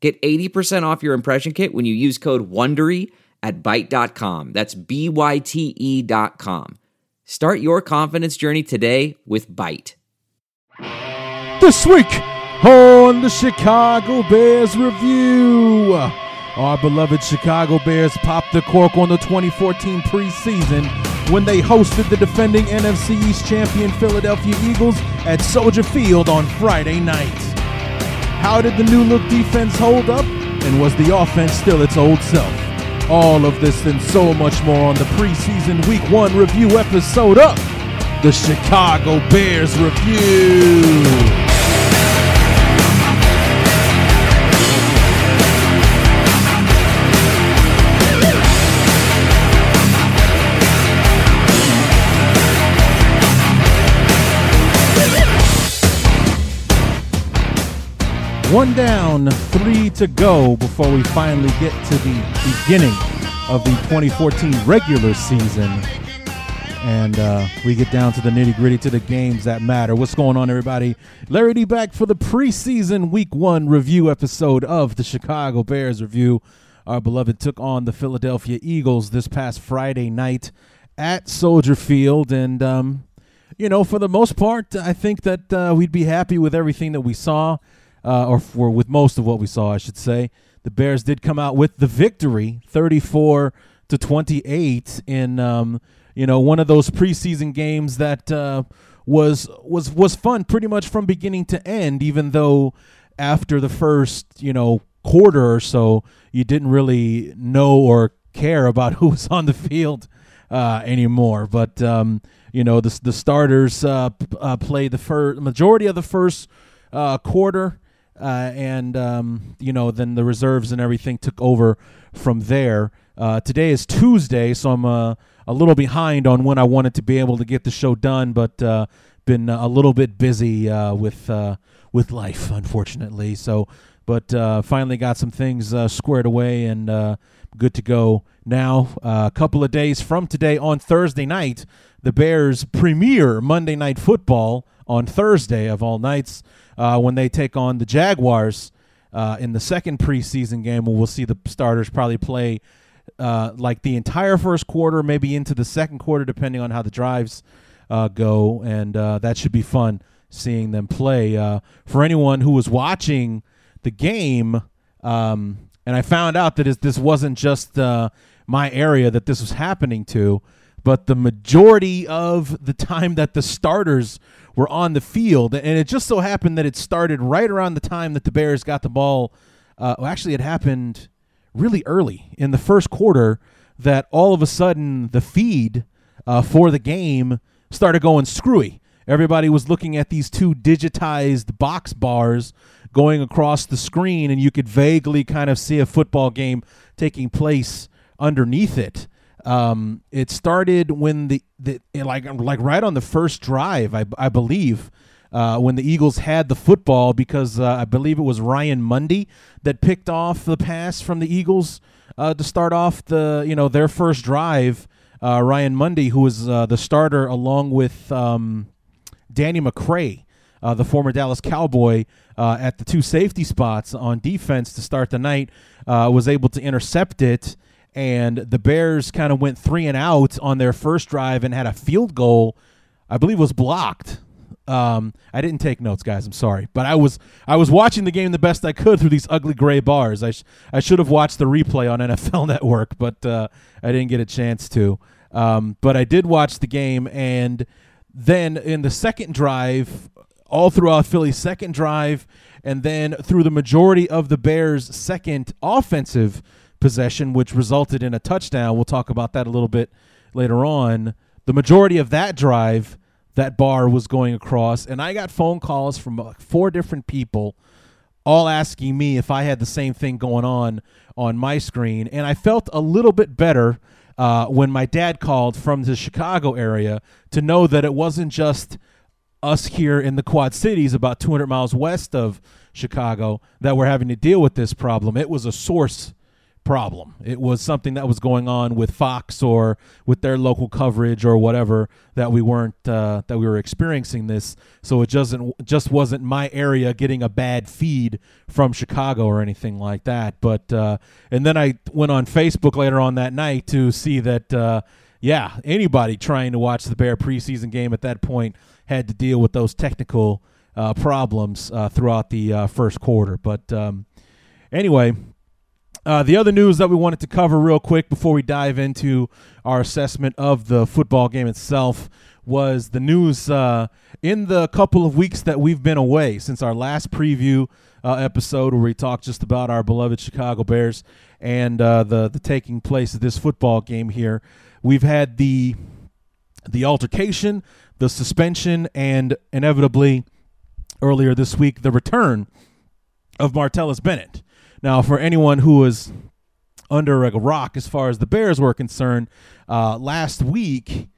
Get 80% off your impression kit when you use code WONDERY at Byte.com. That's B-Y-T-E dot com. Start your confidence journey today with Byte. This week on the Chicago Bears Review, our beloved Chicago Bears popped the cork on the 2014 preseason when they hosted the defending NFC East champion Philadelphia Eagles at Soldier Field on Friday night. How did the new look defense hold up? And was the offense still its old self? All of this and so much more on the preseason week one review episode of the Chicago Bears Review. One down, three to go before we finally get to the beginning of the 2014 regular season. And uh, we get down to the nitty gritty, to the games that matter. What's going on, everybody? Larry D back for the preseason week one review episode of the Chicago Bears Review. Our beloved took on the Philadelphia Eagles this past Friday night at Soldier Field. And, um, you know, for the most part, I think that uh, we'd be happy with everything that we saw uh, or for with most of what we saw, I should say. The Bears did come out with the victory, 34 to 28, in um, you know one of those preseason games that uh, was was was fun pretty much from beginning to end. Even though after the first you know quarter or so, you didn't really know or care about who was on the field uh, anymore. But um, you know the the starters uh, p- uh, played the first majority of the first uh, quarter uh, and um, you know then the reserves and everything took over from there. Uh, today is Tuesday, so I'm uh, a little behind on when I wanted to be able to get the show done, but uh, been a little bit busy uh, with uh, with life, unfortunately. So, but finally got some things squared away and good to go now. a couple of days from today on Thursday night, the Bears premiere Monday Night Football on Thursday of all nights uh, when they take on the Jaguars uh, in the second preseason game. We'll see the starters probably play uh, like the entire first quarter, maybe into the second quarter, depending on how the drives uh, go, and uh, that should be fun seeing them play. Uh, for anyone who was watching the game, um, and I found out that this wasn't just my area that this was happening to but the majority of the time that the starters were on the field, and it just so happened that it started right around the time that the Bears got the ball. Uh, well, actually, it happened really early in the first quarter that all of a sudden the feed uh, for the game started going screwy. Everybody was looking at these two digitized box bars going across the screen, and you could vaguely kind of see a football game taking place underneath it. Um, it started when the, the like like right on the first drive, I, I believe, uh, when the Eagles had the football because uh, I believe it was Ryan Mundy that picked off the pass from the Eagles uh, to start off the you know their first drive. Uh, Ryan Mundy, who was uh, the starter along with um, Danny McCray, uh, the former Dallas Cowboy, at the two safety spots on defense to start the night, was able to intercept it and the Bears kind of went three and out on their first drive and had a field goal, I believe was blocked. Um, I didn't take notes, guys. I'm sorry, but I was I was watching the game the best I could through these ugly gray bars. I sh- I should have watched the replay on NFL Network, but uh, I didn't get a chance to. Um, but I did watch the game, and then in the second drive, all throughout Philly's second drive, and then through the majority of the Bears' second offensive possession, which resulted in a touchdown. We'll talk about that a little bit later on. The majority of that drive, that bar was going across, and I got phone calls from four different people all asking me if I had the same thing going on on my screen, and I felt a little bit better uh, when my dad called from the Chicago area to know that it wasn't just us here in the Quad Cities, about 200 miles west of Chicago, that were having to deal with this problem. It was a source problem. It was something that was going on with Fox or with their local coverage or whatever that we weren't uh, that we were experiencing this. So it just just wasn't my area getting a bad feed from Chicago or anything like that. But uh, and then I went on Facebook later on that night to see that uh, yeah anybody trying to watch the Bear preseason game at that point had to deal with those technical uh, problems uh, throughout the uh, first quarter. But um, anyway. Uh, the other news that we wanted to cover real quick before we dive into our assessment of the football game itself was the news uh, in the couple of weeks that we've been away since our last preview uh, episode where we talked just about our beloved Chicago Bears and uh, the the taking place of this football game here. We've had the the altercation, the suspension, and inevitably earlier this week the return of Martellus Bennett. Now, for anyone who was under a rock as far as the Bears were concerned, uh, last week,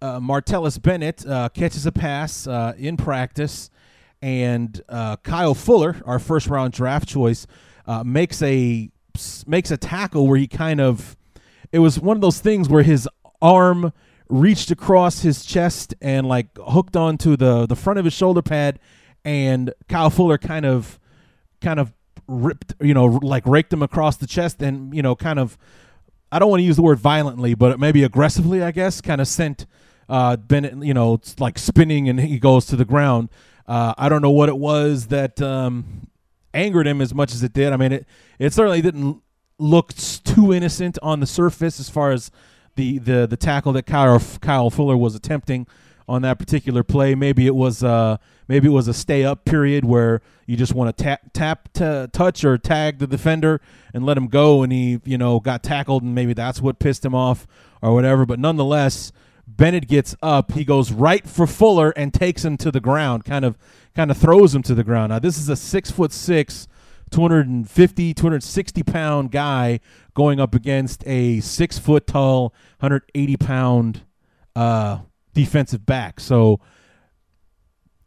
uh, Martellus Bennett uh, catches a pass uh, in practice, and uh, Kyle Fuller, our first round draft choice, uh, makes a makes a tackle where he kind of it was one of those things where his arm reached across his chest and like hooked onto the the front of his shoulder pad, and Kyle Fuller kind of kind of ripped, you know, like raked him across the chest and, you know, kind of, I don't want to use the word violently, but maybe aggressively, I guess, kind of sent uh, Bennett, you know, like spinning and he goes to the ground. Uh, I don't know what it was that um, angered him as much as it did. I mean, it, it certainly didn't look too innocent on the surface as far as the, the, the tackle that Kyle, Kyle Fuller was attempting on that particular play. Maybe it was uh, maybe it was a stay up period where you just want to tap tap t- touch or tag the defender and let him go, and he you know got tackled, and maybe that's what pissed him off or whatever. But nonetheless, Bennett gets up, he goes right for Fuller and takes him to the ground, kind of kind of throws him to the ground. Now this is a six foot six. 250, 260 pound guy going up against a six foot tall, 180 pound uh, defensive back. So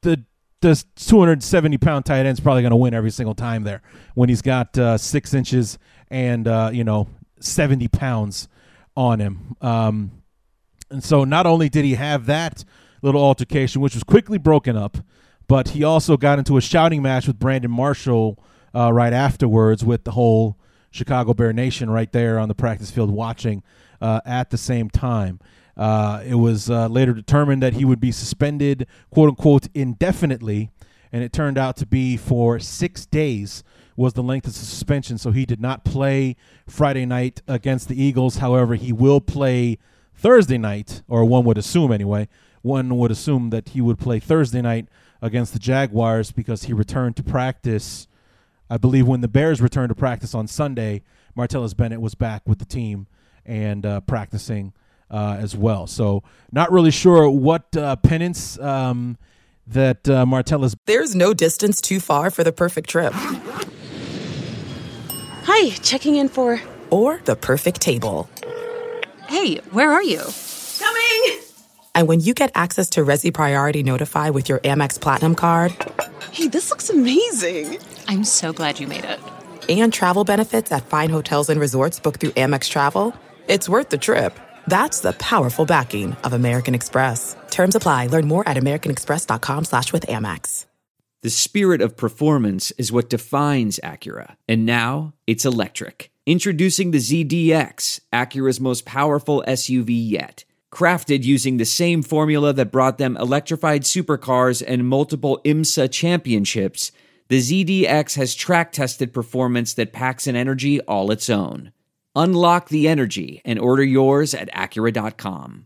the the 270 pound tight end is probably going to win every single time there when he's got uh, six inches and uh, you know 70 pounds on him. Um, and so not only did he have that little altercation, which was quickly broken up, but he also got into a shouting match with Brandon Marshall uh, right afterwards with the whole Chicago Bear Nation right there on the practice field watching uh, at the same time. Uh, it was uh, later determined that he would be suspended, quote unquote, indefinitely, and it turned out to be for six days was the length of suspension. So he did not play Friday night against the Eagles. However, he will play Thursday night, or one would assume anyway. One would assume that he would play Thursday night against the Jaguars because he returned to practice. I believe when the Bears returned to practice on Sunday, Martellus Bennett was back with the team and uh, practicing uh, as well. So not really sure what uh, penance um, that uh, Martellus. There's no distance too far for the perfect trip. Hi, checking in for. Or the perfect table. Hey, where are you? Coming! And when you get access to Resy Priority Notify with your Amex Platinum card. Hey, this looks amazing! I'm so glad you made it. And travel benefits at fine hotels and resorts booked through Amex Travel. It's worth the trip. That's the powerful backing of American Express. Terms apply. Learn more at americanexpress.com slash with Amex. The spirit of performance is what defines Acura. And now it's electric. Introducing the ZDX, Acura's most powerful SUV yet. Crafted using the same formula that brought them electrified supercars and multiple IMSA championships, the ZDX has track tested performance that packs an energy all its own. Unlock the energy and order yours at Acura.com.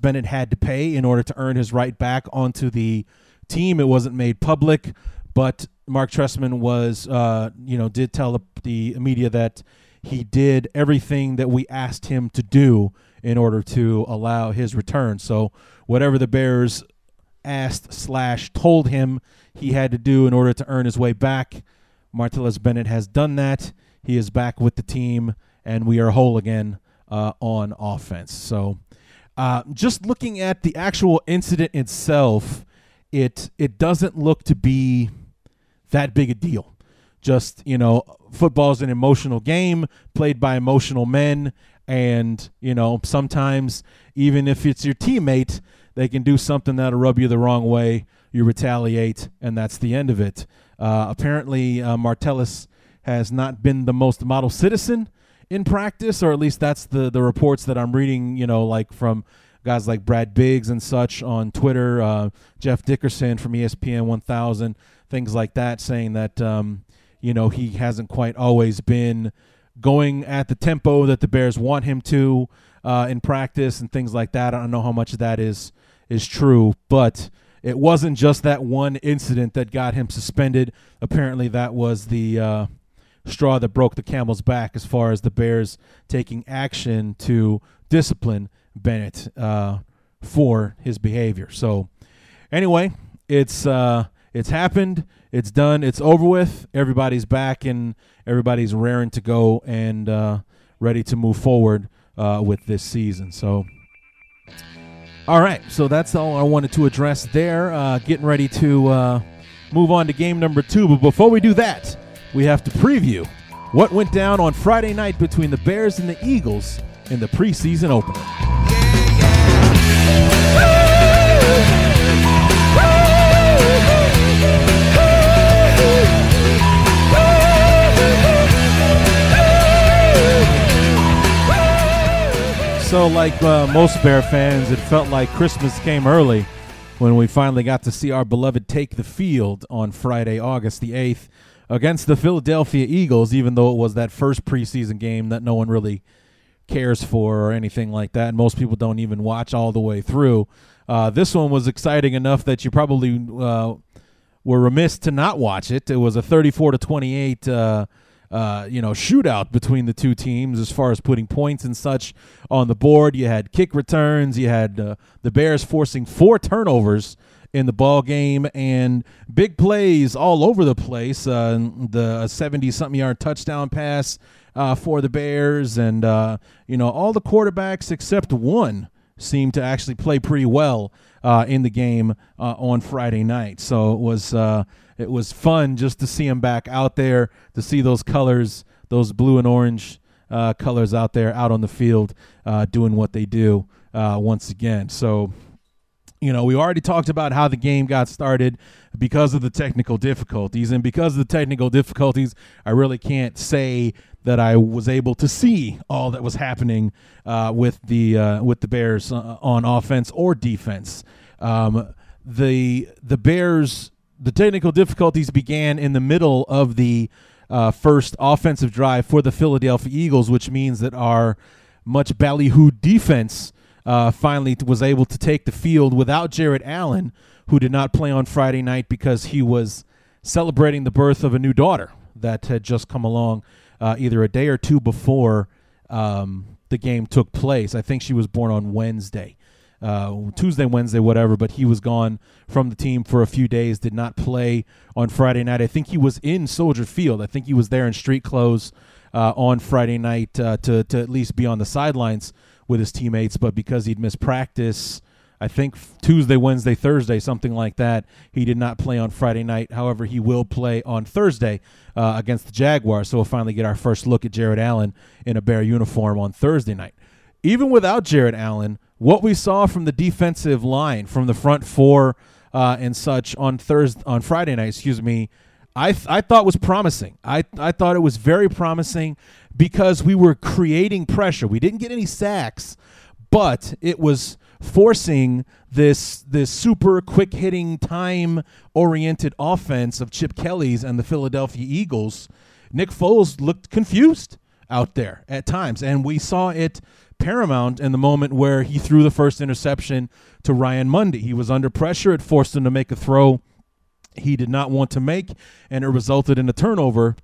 Bennett had to pay in order to earn his right back onto the team. It wasn't made public, but Marc Trestman was, uh, you know, did tell the, the media that he did everything that we asked him to do in order to allow his return. So whatever the Bears asked slash told him he had to do in order to earn his way back. Martellus Bennett has done that. He is back with the team, and we are whole again uh, on offense. So, uh, just looking at the actual incident itself, it it doesn't look to be that big a deal. Just you know, football's an emotional game played by emotional men, and you know sometimes even if it's your teammate, they can do something that'll rub you the wrong way. You retaliate, and that's the end of it. Uh, apparently, uh, Martellus has not been the most model citizen in practice, or at least that's the the reports that I'm reading. You know, like from guys like Brad Biggs and such on Twitter, uh, Jeff Dickerson from ESPN 1000, things like that, saying that um, you know he hasn't quite always been going at the tempo that the Bears want him to uh, in practice and things like that. I don't know how much of that is is true, but it wasn't just that one incident that got him suspended. Apparently, that was the uh, straw that broke the camel's back as far as the Bears taking action to discipline Bennett uh, for his behavior. So, anyway, it's uh, it's happened. It's done. It's over with. Everybody's back and everybody's raring to go and uh, ready to move forward uh, with this season. So. All right, so that's all I wanted to address there. Uh, getting ready to uh, move on to game number two. But before we do that, we have to preview what went down on Friday night between the Bears and the Eagles in the preseason opener. So, like uh, most Bear fans, it felt like Christmas came early when we finally got to see our beloved take the field on Friday, August the 8th, against the Philadelphia Eagles, even though it was that first preseason game that no one really cares for or anything like that. And most people don't even watch all the way through. Uh, this one was exciting enough that you probably uh, were remiss to not watch it. It was a 34 to 28 uh, uh, you know, shootout between the two teams as far as putting points and such on the board. You had kick returns. You had uh, the Bears forcing four turnovers in the ball game and big plays all over the place. Uh, the 70 something yard touchdown pass uh, for the Bears, and uh, you know all the quarterbacks except one seemed to actually play pretty well uh, in the game uh, on Friday night. So it was it was fun just to see him back out there, to see those colors, those blue and orange colors out there, out on the field, doing what they do once again. So, you know, we already talked about how the game got started because of the technical difficulties. And because of the technical difficulties, I really can't say that I was able to see all that was happening uh, with the uh, with the Bears uh, on offense or defense. Um, the the Bears the technical difficulties began in the middle of the uh, first offensive drive for the Philadelphia Eagles, which means that our much ballyhooed defense uh, finally was able to take the field without Jared Allen, who did not play on Friday night because he was celebrating the birth of a new daughter that had just come along uh, either a day or two before um, the game took place. I think she was born on Wednesday uh, Tuesday, Wednesday, whatever. But he was gone from the team for a few days. Did not play on Friday night. I think he was in Soldier Field. I think he was there in street clothes uh, on Friday night uh, to to at least be on the sidelines with his teammates. But because he'd missed practice. I think Tuesday, Wednesday, Thursday, something like that. He did not play on Friday night. However, he will play on Thursday uh, against the Jaguars. So we'll finally get our first look at Jared Allen in a Bear uniform on Thursday night. Even without Jared Allen, what we saw from the defensive line, from the front four uh, and such on Thursday, on Friday night, excuse me, I th- I thought was promising. I I thought it was very promising because we were creating pressure. We didn't get any sacks, but it was forcing this this super quick hitting time oriented offense of Chip Kelly's and the Philadelphia Eagles. Nick Foles looked confused out there at times, and we saw it paramount in the moment where he threw the first interception to Ryan Mundy. He was under pressure. It forced him to make a throw he did not want to make, and it resulted in a turnover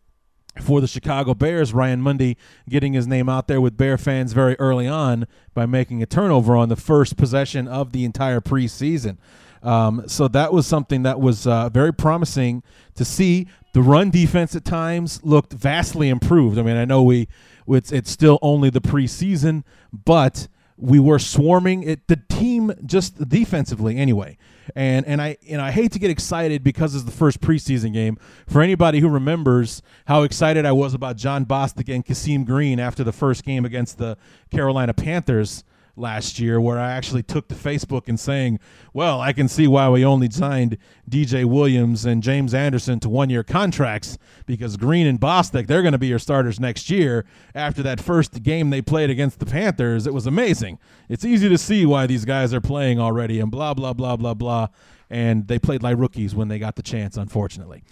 for the Chicago Bears. Ryan Mundy getting his name out there with Bear fans very early on by making a turnover on the first possession of the entire preseason. Um, so that was something that was uh, very promising to see. The run defense at times looked vastly improved. I mean, I know we it's it's still only the preseason, but we were swarming it the team just defensively anyway. And and i and i hate to get excited because it's the first preseason game. For anybody who remembers how excited i was about Jon Bostic and Khaseem Greene after the first game against the carolina panthers last year where I actually took to Facebook and saying, well, I can see why we only signed DJ Williams and James Anderson to one year contracts because Greene and Bostic, they're going to be your starters next year. After that first game they played against the Panthers, it was amazing. It's easy to see why these guys are playing already and blah, blah, blah, blah, blah. And they played like rookies when they got the chance, unfortunately.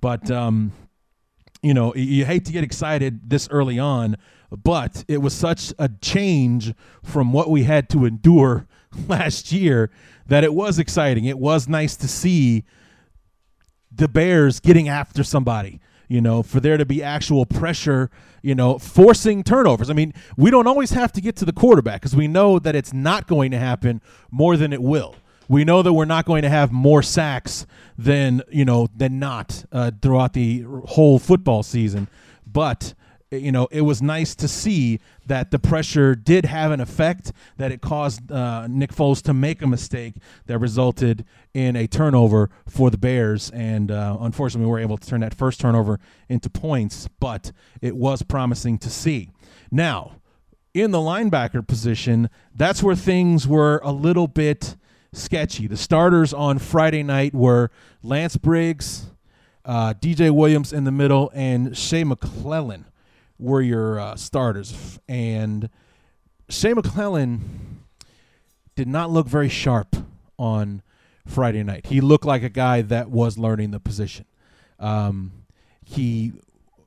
But, um, you know, you hate to get excited this early on but it was such a change from what we had to endure last year that it was exciting. It was nice to see the Bears getting after somebody, you know, for there to be actual pressure, you know, forcing turnovers. I mean, we don't always have to get to the quarterback because we know that it's not going to happen more than it will. We know that we're not going to have more sacks than, you know, than not uh, throughout the whole football season. But you know, it was nice to see that the pressure did have an effect, that it caused uh, Nick Foles to make a mistake that resulted in a turnover for the Bears. And uh, unfortunately, we were able to turn that first turnover into points, but it was promising to see. Now, in the linebacker position, that's where things were a little bit sketchy. The starters on Friday night were Lance Briggs, uh, DJ Williams in the middle, and Shea McClellin were your uh, starters. And Shea McClellin did not look very sharp on Friday night. He looked like a guy that was learning the position. Um, he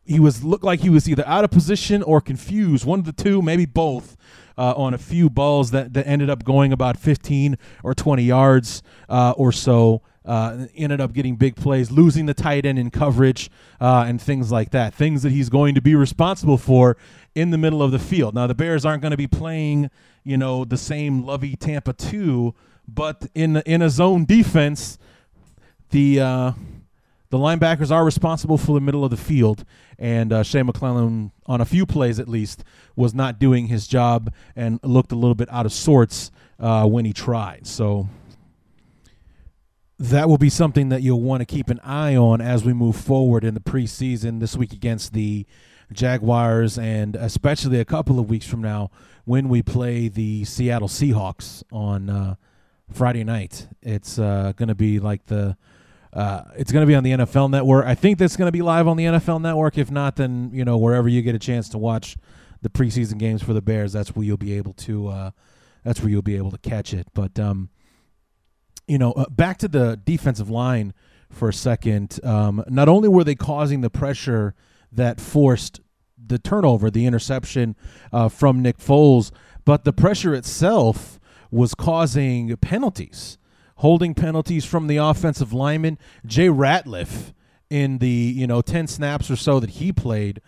he was looked like he was either out of position or confused, one of the two, maybe both, uh, on a few balls that, that ended up going about 15 or 20 yards uh, or so uh, ended up getting big plays, losing the tight end in coverage, uh, and things like that. Things that he's going to be responsible for in the middle of the field. Now, the Bears aren't going to be playing, you know, the same Lovie Tampa 2, but in, in a zone defense, the. Uh, the linebackers are responsible for the middle of the field, and uh, Shea McClellin, on a few plays at least, was not doing his job and looked a little bit out of sorts uh, when he tried. So that will be something that you'll want to keep an eye on as we move forward in the preseason this week against the Jaguars and especially a couple of weeks from now when we play the Seattle Seahawks on uh, Friday night. It's uh, going to be like the uh, it's going to be on the NFL Network. I think that's going to be live on the NFL Network. If not, then you know wherever you get a chance to watch the preseason games for the Bears, that's where you'll be able to uh, that's where you'll be able to catch it. But um, you know, uh, back to the defensive line for a second. Um, not only were they causing the pressure that forced the turnover, the interception uh, from Nick Foles, but the pressure itself was causing penalties, holding penalties from the offensive lineman. Jay Ratliff, in the you know ten snaps or so that he played,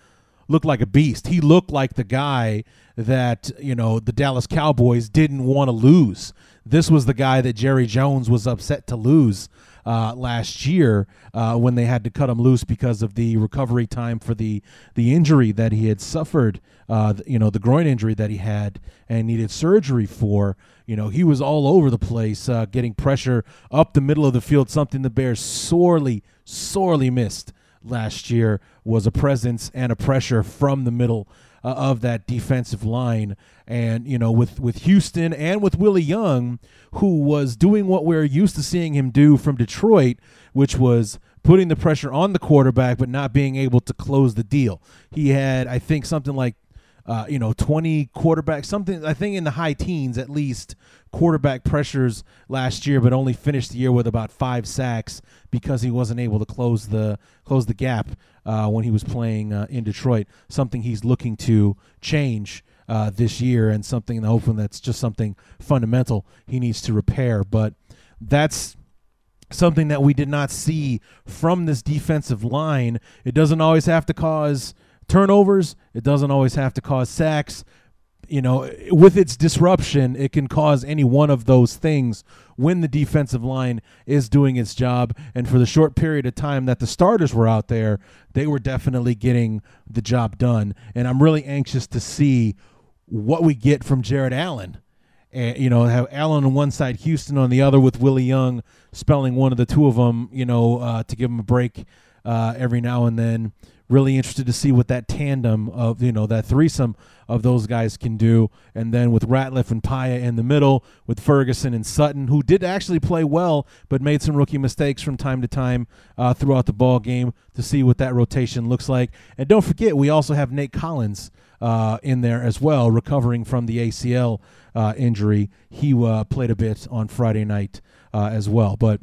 looked like a beast. He looked like the guy that you know the Dallas Cowboys didn't want to lose this was the guy that Jerry Jones was upset to lose uh, last year uh, when they had to cut him loose because of the recovery time for the the injury that he had suffered. Uh, you know, the groin injury that he had and needed surgery for. You know, he was all over the place, uh, getting pressure up the middle of the field. Something the Bears sorely, sorely missed last year was a presence and a pressure from the middle uh, of that defensive line. And you know, with with Houston and with Willie Young, who was doing what we're used to seeing him do from Detroit, which was putting the pressure on the quarterback but not being able to close the deal. He had, I think, something like uh, you know, 20 quarterback, something, I think in the high teens at least, quarterback pressures last year, but only finished the year with about five sacks because he wasn't able to close the close the gap uh, when he was playing uh, in Detroit. Something he's looking to change uh, this year, and something hoping that's just something fundamental he needs to repair. But that's something that we did not see from this defensive line. It doesn't always have to cause turnovers. It doesn't always have to cause sacks. you know, with its disruption, it can cause any one of those things when the defensive line is doing its job. And for the short period of time that the starters were out there, they were definitely getting the job done. And I'm really anxious to see what we get from Jared Allen. And, you know, have Allen on one side, Houston on the other, with Willie Young spelling one of the two of them, you know, uh, to give them a break uh, every now and then really interested to see what that tandem of you know that threesome of those guys can do. And then with Ratliff and Paea in the middle, with Ferguson and Sutton, who did actually play well but made some rookie mistakes from time to time uh, throughout the ball game, to see what that rotation looks like. And don't forget, we also have Nate Collins. Uh, in there as well, recovering from the ACL uh, injury. He uh, played a bit on Friday night uh, as well. But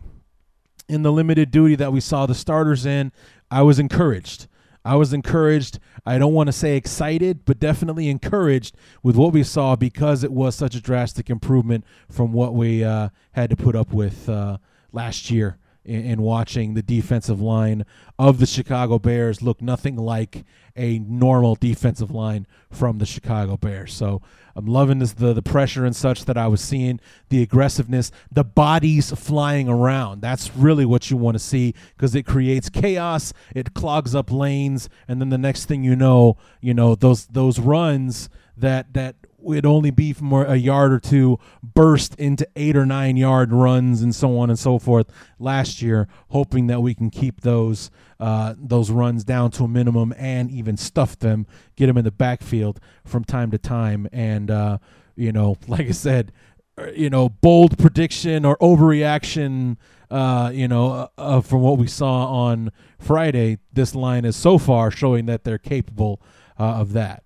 in the limited duty that we saw the starters in, I was encouraged. I was encouraged. I don't want to say excited, but definitely encouraged with what we saw because it was such a drastic improvement from what we uh, had to put up with uh, last year in, in, watching the defensive line of the Chicago Bears look nothing like a normal defensive line from the Chicago Bears. So I'm loving this, the the pressure and such that I was seeing, the aggressiveness, the bodies flying around. That's really what you want to see because it creates chaos, it clogs up lanes, and then the next thing you know, you know those those runs that that would only be from a yard or two burst into eight or nine yard runs and so on and so forth last year, hoping that we can keep those uh, those runs down to a minimum and even stuff them, get them in the backfield from time to time. And uh, you know, like I said, uh, you know, bold prediction or overreaction. Uh, you know, uh, uh, from what we saw on Friday, this line is so far showing that they're capable of that.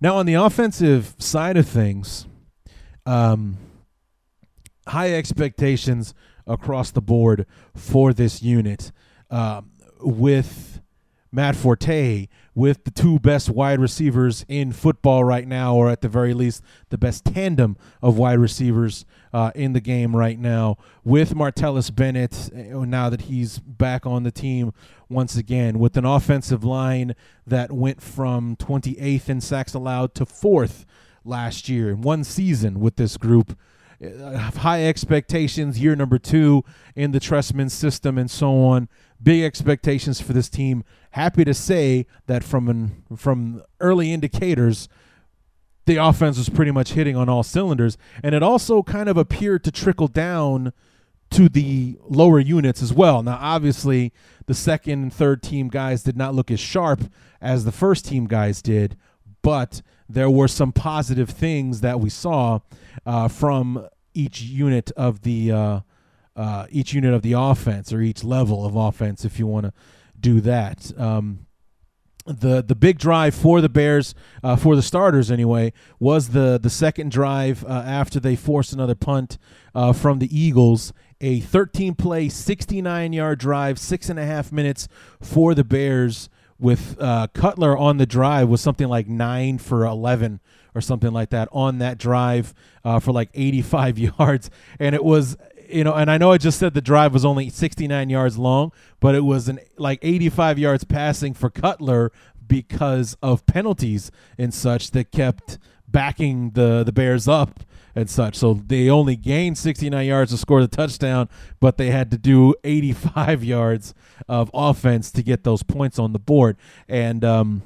Now, on the offensive side of things, um, high expectations across the board for this unit. Um, with Matt Forte, with the two best wide receivers in football right now, or at the very least, the best tandem of wide receivers uh, in the game right now, with Martellus Bennett, uh, now that he's back on the team once again, with an offensive line that went from 28th in sacks allowed to fourth last year in one season with this group. Uh, high expectations, year number two in the Trestman system, and so on big expectations for this team. Happy to say that from an, from early indicators, the offense was pretty much hitting on all cylinders, and it also kind of appeared to trickle down to the lower units as well. Now, obviously, the second and third team guys did not look as sharp as the first team guys did, but there were some positive things that we saw uh, from each unit of the uh, uh, each unit of the offense or each level of offense if you want to do that. Um, the the big drive for the Bears uh, for the starters anyway was the the second drive uh, after they forced another punt uh, from the Eagles. A 13 play, 69 yard drive, six and a half minutes for the Bears. With uh, Cutler on the drive was something like nine for 11 or something like that on that drive uh, for like 85 yards, and it was you know, and I know I just said the drive was only 69 yards long, but it was an like 85 yards passing for Cutler because of penalties and such that kept backing the the Bears up and such. So they only gained 69 yards to score the touchdown, but they had to do 85 yards of offense to get those points on the board. And um,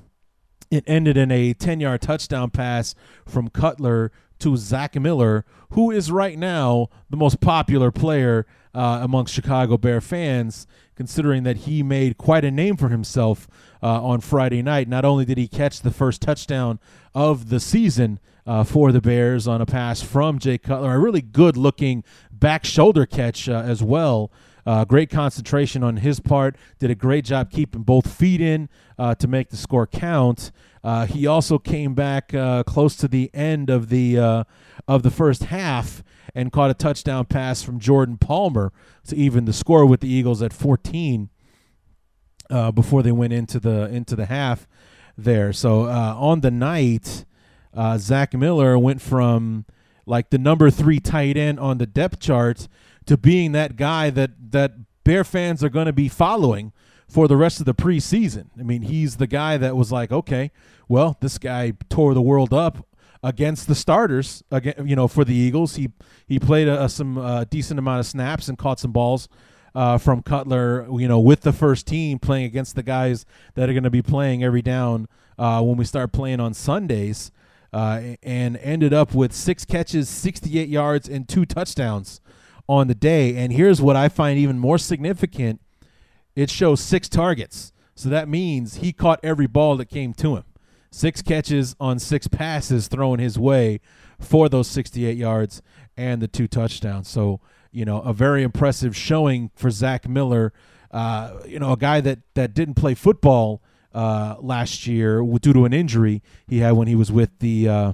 it ended in a 10 yard touchdown pass from Cutler to Zach Miller, who is right now the most popular player uh, amongst Chicago Bear fans, considering that he made quite a name for himself uh, on Friday night. Not only did he catch the first touchdown of the season uh, for the Bears on a pass from Jay Cutler, a really good looking back shoulder catch uh, as well. Uh, great concentration on his part. Did a great job keeping both feet in uh, to make the score count. Uh, he also came back uh, close to the end of the uh, of the first half and caught a touchdown pass from Jordan Palmer to even the score with the Eagles at 14 uh, before they went into the into the half there. So uh, on the night, uh, Zach Miller went from like the number three tight end on the depth chart to being that guy that that Bear fans are going to be following for the rest of the preseason. I mean, he's the guy that was like, okay, well, this guy tore the world up against the starters. Again, you know, for the Eagles, he he played a, a some uh, decent amount of snaps and caught some balls uh, from Cutler. You know, with the first team playing against the guys that are going to be playing every down uh, when we start playing on Sundays, uh, and ended up with six catches, 68 yards, and two touchdowns on the day. And here's what I find even more significant: it shows six targets. So that means he caught every ball that came to him. Six catches on six passes thrown his way for those 68 yards and the two touchdowns. So, you know, a very impressive showing for Zach Miller. Uh, you know, a guy that, that didn't play football uh, last year due to an injury he had when he was with the, uh,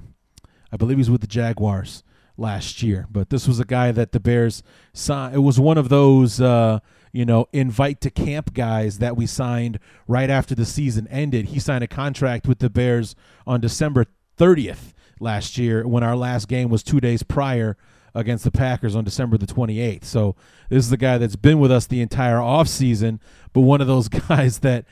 I believe he was with the Jaguars last year. But this was a guy that the Bears saw. It was one of those, uh, you know, invite to camp guys that we signed right after the season ended. He signed a contract with the Bears on December 30th last year when our last game was two days prior against the Packers on December the 28th. So this is the guy that's been with us the entire offseason, but one of those guys that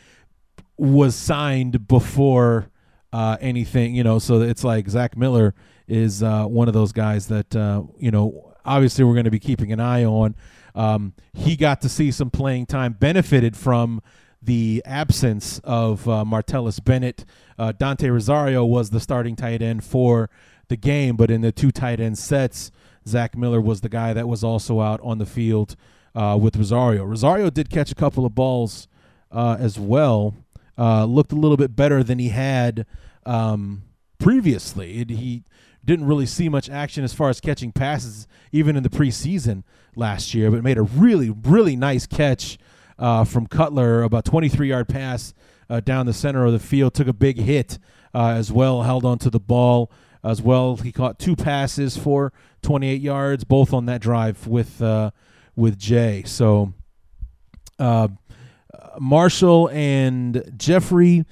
was signed before uh, anything, you know, so it's like Zach Miller is uh, one of those guys that, uh, you know, obviously we're going to be keeping an eye on. Um, he got to see some playing time, benefited from the absence of uh, Martellus Bennett. Uh, Dante Rosario was the starting tight end for the game, but in the two tight end sets, Zach Miller was the guy that was also out on the field uh, with Rosario. Rosario did catch a couple of balls uh, as well. Uh, looked a little bit better than he had um, previously. It, he didn't really see much action as far as catching passes, even in the preseason last year, but made a really, really nice catch uh, from Cutler, about 23 yard pass uh, down the center of the field. Took a big hit uh, as well, held onto the ball as well. He caught two passes for 28 yards, both on that drive with uh, with Jay. So uh, Marshall and Jeffery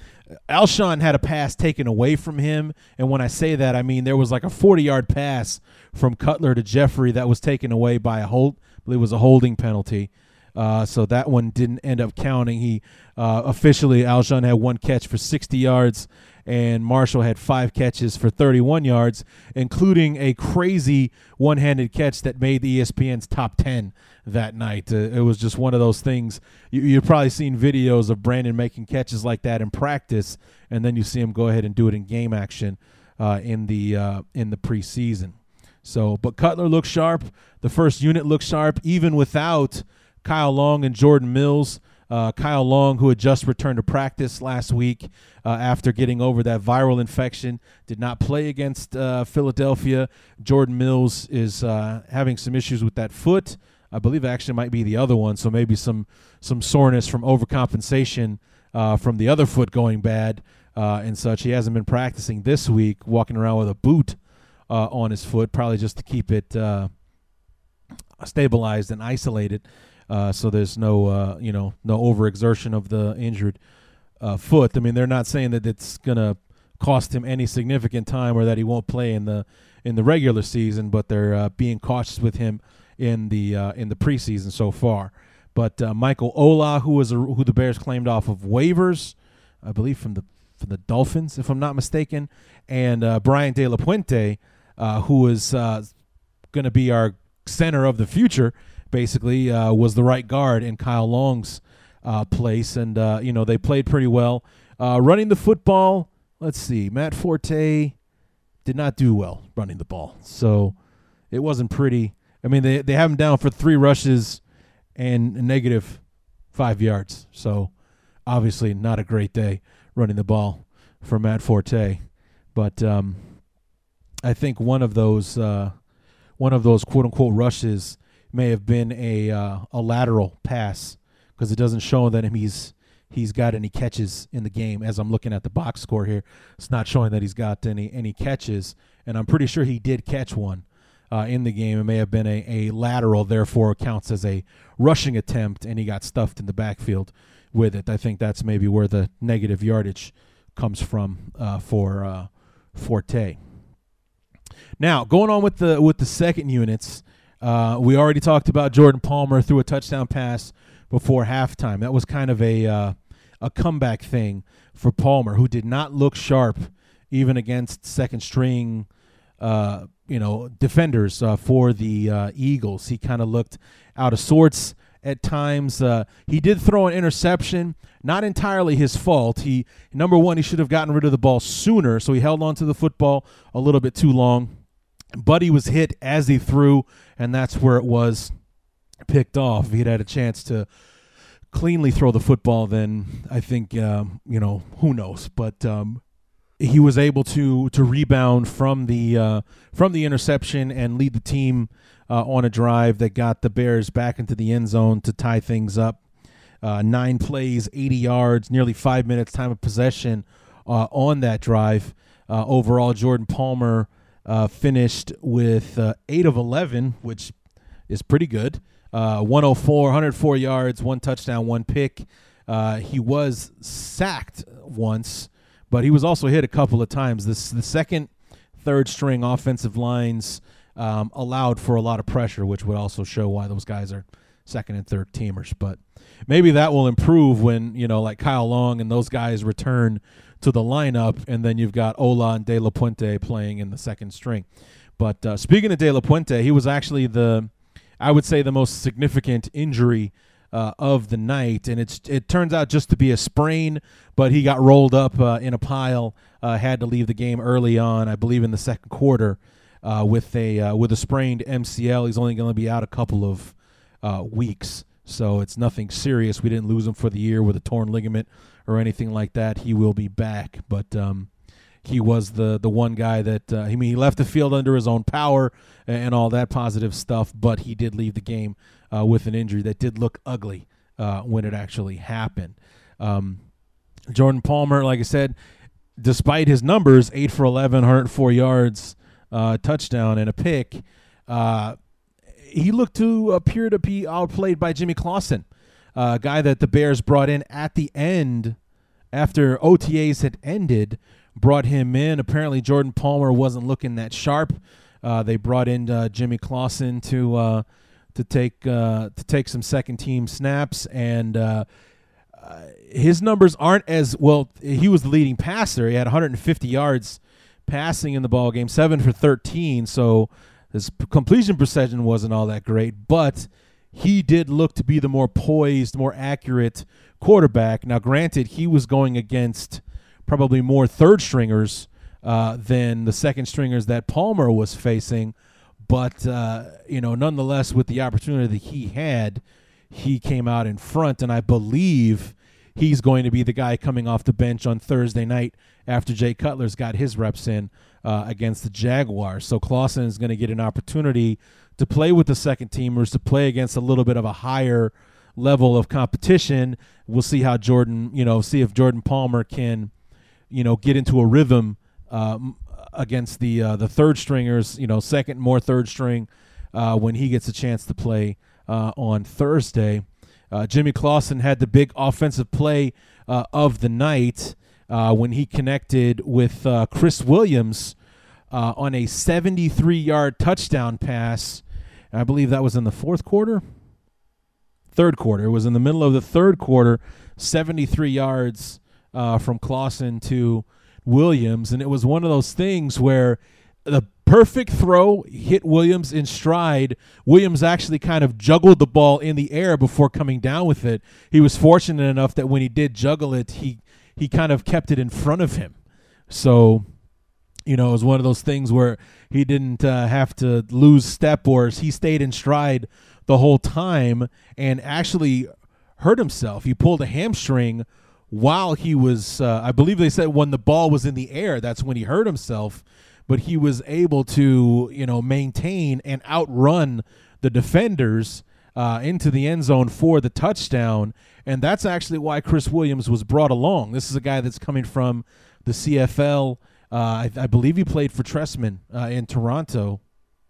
Alshon had a pass taken away from him, and when I say that, I mean there was like a 40-yard pass from Cutler to Jeffery that was taken away by a hold. I believe it was a holding penalty. Uh, so that one didn't end up counting. He uh, officially Alshon had one catch for 60 yards, and Marshall had five catches for 31 yards, including a crazy one-handed catch that made the ESPN's top 10 that night. Uh, it was just one of those things. You, you've probably seen videos of Brandon making catches like that in practice, and then you see him go ahead and do it in game action uh, in the uh, in the preseason. So, but Cutler looked sharp. The first unit looked sharp, even without Kyle Long and Jordan Mills. Uh, Kyle Long, who had just returned to practice last week uh, after getting over that viral infection, did not play against uh, Philadelphia. Jordan Mills is uh, having some issues with that foot. I believe actually might be the other one, so maybe some some soreness from overcompensation uh, from the other foot going bad uh, and such. He hasn't been practicing this week, walking around with a boot on his foot, probably just to keep it stabilized and isolated uh, so there's no uh, you know no overexertion of the injured uh, foot. I mean, they're not saying that it's gonna cost him any significant time or that he won't play in the in the regular season, but they're uh, being cautious with him in the uh, in the preseason so far. But uh, Michael Ola, who was a, who the Bears claimed off of waivers, I believe from the from the Dolphins, if I'm not mistaken, and Brian De La Puente, who is going to be our center of the future basically uh, was the right guard in Kyle Long's uh, place, and uh, you know they played pretty well. Uh, running the football, let's see, Matt Forte did not do well running the ball, so it wasn't pretty. I mean, they they have him down for three rushes and negative five yards, so obviously not a great day running the ball for Matt Forte, but um, I think one of those uh, one of those quote unquote rushes may have been a uh, a lateral pass because it doesn't show that he's he's got any catches in the game. As I'm looking at the box score here, it's not showing that he's got any any catches, and I'm pretty sure he did catch one uh, in the game. It may have been a, a lateral, therefore counts as a rushing attempt, and he got stuffed in the backfield with it. I think that's maybe where the negative yardage comes from uh, for uh, Forte. Now, going on with the with the second units, uh, we already talked about Jordan Palmer threw a touchdown pass before halftime. That was kind of a uh, a comeback thing for Palmer, who did not look sharp even against second string, uh, you know, defenders uh, for the uh, Eagles. He kind of looked out of sorts at times. Uh, he did throw an interception, not entirely his fault. He number one, he should have gotten rid of the ball sooner, so he held on to the football a little bit too long. He was hit as he threw, and that's where it was picked off. He'd had a chance to cleanly throw the football, then I think um, you know who knows. But um, he was able to to rebound from the uh, from the interception and lead the team uh, on a drive that got the Bears back into the end zone to tie things up. Uh, nine plays, 80 yards, nearly five minutes time of possession uh, on that drive. Uh, overall, Jordan Palmer uh, finished with eight of 11, which is pretty good. 104, 104 yards, one touchdown, one pick. he was sacked once but he was also hit a couple of times. This the second, third string offensive lines um, allowed for a lot of pressure, which would also show why those guys are second and third teamers. But maybe that will improve when you know, like Kyle Long and those guys return to the lineup, and then you've got Ola and De La Puente playing in the second string. But uh, speaking of De La Puente, he was actually the, I would say, the most significant injury uh, of the night, and it's it turns out just to be a sprain, but he got rolled up uh, in a pile, uh, had to leave the game early on, I believe in the second quarter, uh, with a uh, with a sprained MCL. He's only going to be out a couple of weeks, so it's nothing serious. We didn't lose him for the year with a torn ligament or anything like that. He will be back, but. Um, he was the the one guy that uh, I mean he left the field under his own power and all that positive stuff, but he did leave the game uh, with an injury that did look ugly uh, when it actually happened. Um, Jordan Palmer, like I said, despite his numbers, eight for 11, 104 yards, uh, touchdown, and a pick, uh, he looked to appear to be outplayed by Jimmy Clausen, a guy that the Bears brought in at the end after OTAs had ended. Brought him in. Apparently, Jordan Palmer wasn't looking that sharp. Uh, they brought in uh, Jimmy Clausen to to take uh, to take some second team snaps, and uh, uh, his numbers aren't as well. He was the leading passer. He had 150 yards passing in the ball game, seven for 13. So his completion percentage wasn't all that great, but he did look to be the more poised, more accurate quarterback. Now, granted, he was going against probably more third stringers uh, than the second stringers that Palmer was facing. But uh, you know, nonetheless, with the opportunity that he had, he came out in front, and I believe he's going to be the guy coming off the bench on Thursday night after Jay Cutler's got his reps in uh, against the Jaguars. So Clausen is going to get an opportunity to play with the second teamers, to play against a little bit of a higher level of competition. We'll see how Jordan, you know, see if Jordan Palmer can, you know, get into a rhythm um, against the uh, the third stringers, you know, second more third string uh, when he gets a chance to play uh, on Thursday. Uh, Jimmy Clausen had the big offensive play uh, of the night uh, when he connected with Chris Williams on a 73 yard touchdown pass. I believe that was in the fourth quarter. Third quarter. It was in the middle of the third quarter, 73 yards uh, from Clausen to Williams, and it was one of those things where the perfect throw hit Williams in stride. Williams actually kind of juggled the ball in the air before coming down with it. He was fortunate enough that when he did juggle it, he he kind of kept it in front of him. So, you know, it was one of those things where he didn't uh, have to lose step or he stayed in stride the whole time and actually hurt himself. He pulled a hamstring while he was, uh, I believe they said when the ball was in the air, that's when he hurt himself. But he was able to, you know, maintain and outrun the defenders uh, into the end zone for the touchdown. And that's actually why Chris Williams was brought along. This is a guy that's coming from the CFL. Uh, I, I, believe he played for Trestman uh, in Toronto,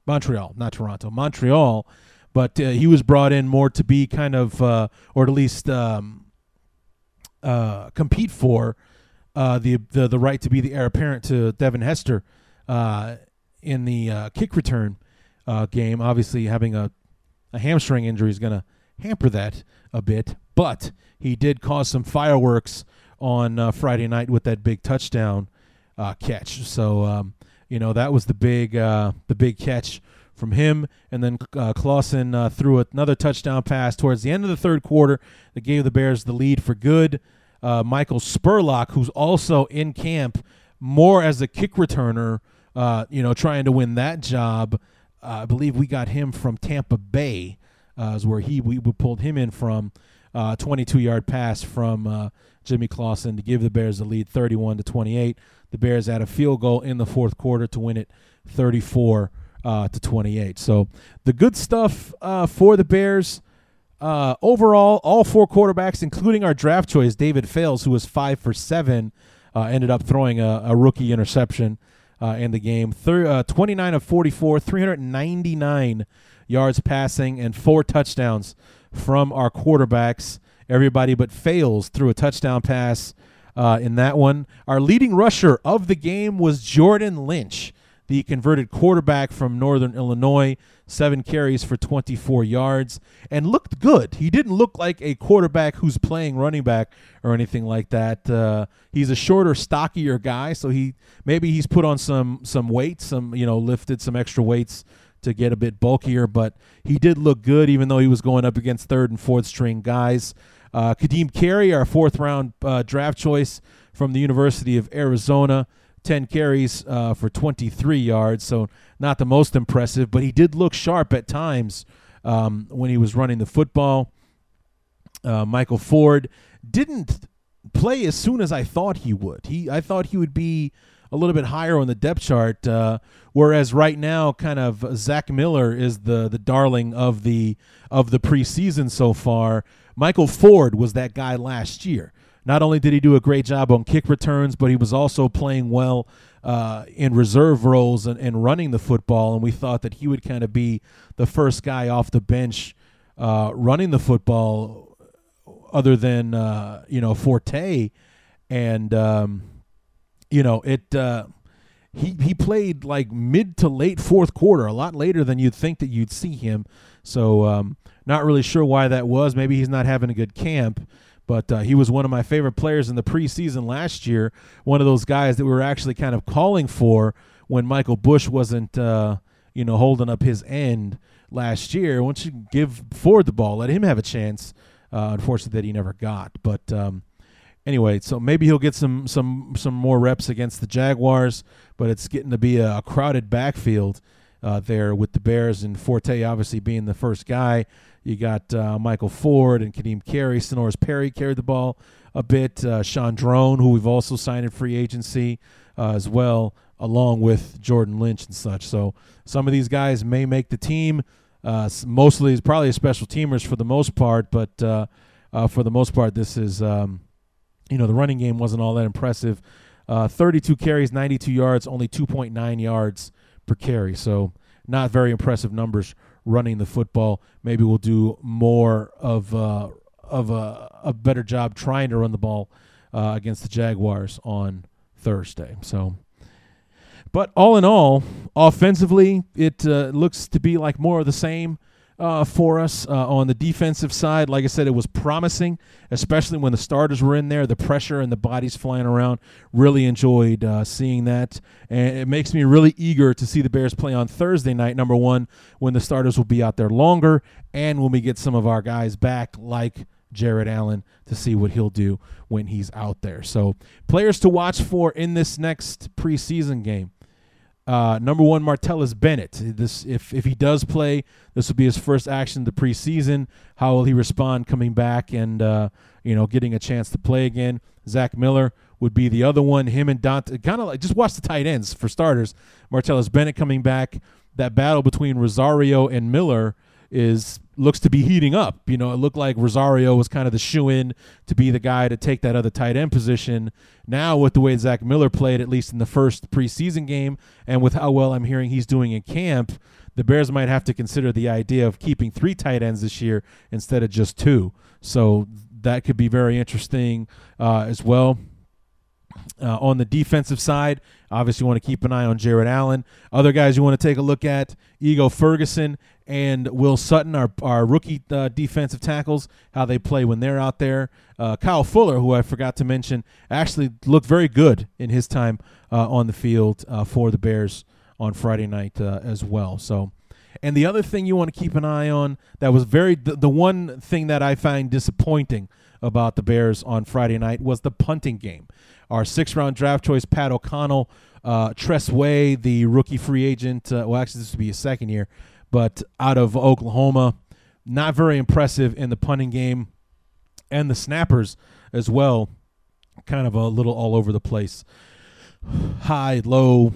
Montreal, not Toronto, Montreal. But uh, he was brought in more to be kind of, or at least um, compete for the, the the right to be the heir apparent to Devin Hester in the kick return game. Obviously, having a, a hamstring injury is going to hamper that a bit, but he did cause some fireworks on uh, Friday night with that big touchdown uh, catch. So um, you know that was the big uh, the big catch from him, and then uh, Clausen uh, threw another touchdown pass towards the end of the third quarter that gave the Bears the lead for good. Uh, Michael Spurlock, who's also in camp more as a kick returner, uh, you know, trying to win that job. Uh, I believe we got him from Tampa Bay, is where he we, we pulled him in from. 22 yard pass from Jimmy Clausen to give the Bears the lead 31 to 28. The Bears had a field goal in the fourth quarter to win it 34 uh, to 28. So the good stuff uh, for the Bears. Uh, overall, all four quarterbacks, including our draft choice, David Fales, who was five for seven, uh, ended up throwing a, a rookie interception uh, in the game. Thir- uh, 29 of 44, 399 yards passing, and four touchdowns from our quarterbacks. Everybody but Fales threw a touchdown pass uh, in that one. Our leading rusher of the game was Jordan Lynch, the converted quarterback from Northern Illinois. Seven carries for 24 yards and looked good. He didn't look like a quarterback who's playing running back or anything like that. Uh, he's a shorter, stockier guy, so he maybe he's put on some some weight, some you know lifted some extra weights to get a bit bulkier, but he did look good even though he was going up against third and fourth string guys. Uh, Kadeem Carey, our fourth round uh, draft choice from the University of Arizona, 10 carries uh, for 23 yards, so not the most impressive, but he did look sharp at times um, when he was running the football. Uh, Michael Ford didn't play as soon as I thought he would. He I thought he would be a little bit higher on the depth chart, uh, whereas right now, kind of Zach Miller is the the darling of the of the preseason so far. Michael Ford was that guy last year. Not only did he do a great job on kick returns, but he was also playing well uh, in reserve roles and, and, running the football. And we thought that he would kind of be the first guy off the bench uh, running the football, other than uh, you know Forte. And um, you know it. Uh, he he played like mid to late fourth quarter, a lot later than you'd think that you'd see him. So um, not really sure why that was. Maybe he's not having a good camp. But uh, he was one of my favorite players in the preseason last year. One of those guys that we were actually kind of calling for when Michael Bush wasn't, uh, you know, holding up his end last year. Once you give Ford the ball, let him have a chance. Uh, unfortunately, that he never got. But um, anyway, so maybe he'll get some some some more reps against the Jaguars. But it's getting to be a, a crowded backfield uh, there with the Bears and Forte obviously being the first guy. You got uh, Michael Ford and Kadeem Carey. Senorise Perry carried the ball a bit. Uh, Draughn, who we've also signed in free agency uh, as well, along with Jordan Lynch and such. So some of these guys may make the team. Uh, mostly, probably a special teamers for the most part, but uh, uh, for the most part, this is, um, you know, the running game wasn't all that impressive. 32 carries, 92 yards, only 2.9 yards per carry. So not very impressive numbers running the football. Maybe we'll do more of uh, of a, a, better job trying to run the ball uh, against the Jaguars on Thursday. So, but all in all, offensively, it uh, looks to be like more of the same uh, for us uh, on the defensive side. Like I said, it was promising, especially when the starters were in there. The pressure and the bodies flying around. Really enjoyed uh, seeing that, and it makes me really eager to see the Bears play on Thursday night. Number one, when the starters will be out there longer, and when we get some of our guys back, like. Jared Allen to see what he'll do when he's out there. So, players to watch for in this next preseason game. Uh, number one, Martellus Bennett. This, if if he does play, this will be his first action of the preseason. How will he respond coming back and uh, you know getting a chance to play again? Zach Miller would be the other one. Him and Dante, kind of like just watch the tight ends for starters. Martellus Bennett coming back. That battle between Rosario and Miller is looks to be heating up. You know, it looked like Rosario was kind of the shoe in to be the guy to take that other tight end position. Now, with the way Zach Miller played, at least in the first preseason game, and with how well I'm hearing he's doing in camp, the Bears might have to consider the idea of keeping three tight ends this year instead of just two. So that could be very interesting uh, as well. Uh, on the defensive side, obviously, you want to keep an eye on Jared Allen. Other guys you want to take a look at Ego Ferguson and Will Sutton, our, our rookie uh, defensive tackles, how they play when they're out there. Uh, Kyle Fuller, who I forgot to mention, actually looked very good in his time uh, on the field uh, for the Bears on Friday night uh, as well. So, and the other thing you want to keep an eye on that was very the, the one thing that I find disappointing about the Bears on Friday night was the punting game. Our six round draft choice, Pat O'Donnell, uh, Tress Way, the rookie free agent. Uh, well, actually, this would be his second year, but out of Oklahoma, not very impressive in the punting game, and the snappers as well, kind of a little all over the place, high, low,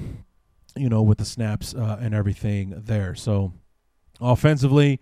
you know, with the snaps uh, and everything there. So, offensively,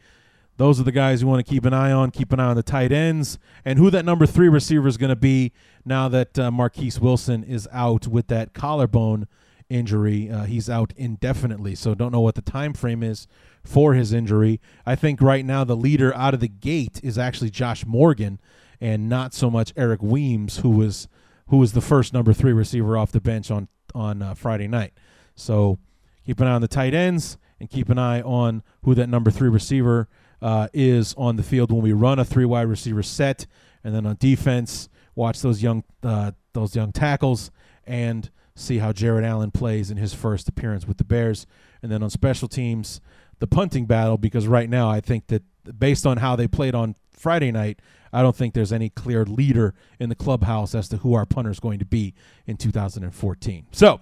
those are the guys you want to keep an eye on. Keep an eye on the tight ends and who that number three receiver is going to be now that uh, Marquess Wilson is out with that collarbone injury. Uh, he's out indefinitely, so don't know what the time frame is for his injury. I think right now the leader out of the gate is actually Josh Morgan, and not so much Eric Weems, who was who was the first number three receiver off the bench on on uh, Friday night. So keep an eye on the tight ends and keep an eye on who that number three receiver uh, is on the field when we run a three wide receiver set, and then on defense, watch those young uh, those young tackles and see how Jared Allen plays in his first appearance with the Bears, and then on special teams, the punting battle. Because right now, I think that based on how they played on Friday night, I don't think there's any clear leader in the clubhouse as to who our punter is going to be in 2014. So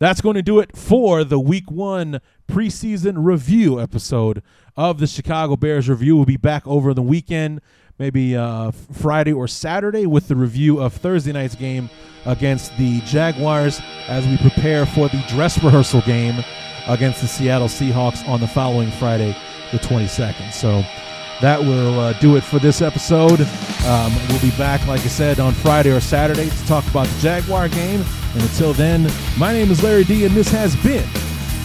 that's going to do it for the week one preseason review episode of the Chicago Bears review. We'll be back over the weekend, maybe uh, Friday or Saturday, with the review of Thursday night's game against the Jaguars as we prepare for the dress rehearsal game against the Seattle Seahawks on the following Friday, the 22nd. So that will uh, do it for this episode. Um, we'll be back, like I said, on Friday or Saturday to talk about the Jaguar game. And until then, my name is Larry D, and this has been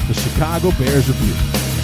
the Chicago Bears Review.